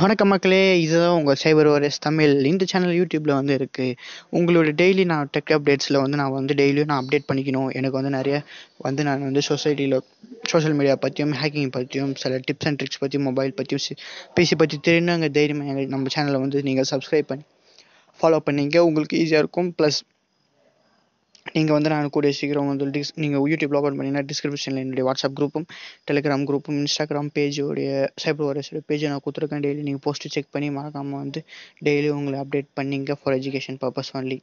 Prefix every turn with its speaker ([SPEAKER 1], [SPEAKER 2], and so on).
[SPEAKER 1] வணக்கம் மக்களே இதுதான் உங்கள் சைபர் ஓரஸ் தமிழ். இந்த சேனல் யூடியூப்பில் வந்து இருக்குது உங்களோட டெய்லி நான் டெக் அப்டேட்ஸில் வந்து நான் வந்து டெய்லியும் நான் அப்டேட் பண்ணிக்கணும். எனக்கு வந்து நிறைய வந்து நான் வந்து சொசைட்டியில் சோஷியல் மீடியா பற்றியும் ஹேக்கிங் பற்றியும் சில டிப்ஸ் அண்ட் ட்ரிக்ஸ் பற்றியும் மொபைல் பற்றியும் பிசி பற்றி தெரியுங்க தைரியமாக எங்கள் நம்ம சேனலை வந்து நீங்கள் சப்ஸ்கிரைப் பண்ணி ஃபாலோ பண்ணிங்க. உங்களுக்கு ஈஸியாக இருக்கும். ப்ளஸ் நீங்கள் வந்து நான் கூடிய சீக்கிரம் வந்து டிஸ் நீங்கள் யூடியூப் லாக் பண்ணிங்கன்னா டிஸ்கிரிப்ஷனில் என்னுடைய வாட்ஸ்அப் குரூப்பும் டெலிகிராம் குரூப்பும் இன்ஸ்டாகிராம் பேஜோடைய சைபர் வாரஸோட பேஜை நான் கொடுத்துருக்கேன் டெய்லி நீங்கள் போஸ்ட்டு செக் பண்ணி மறக்காமல் வந்து டெய்லி உங்களை அப்டேட் பண்ணிங்க ஃபார் எஜுகேஷன் பர்பஸ் ஒன்லி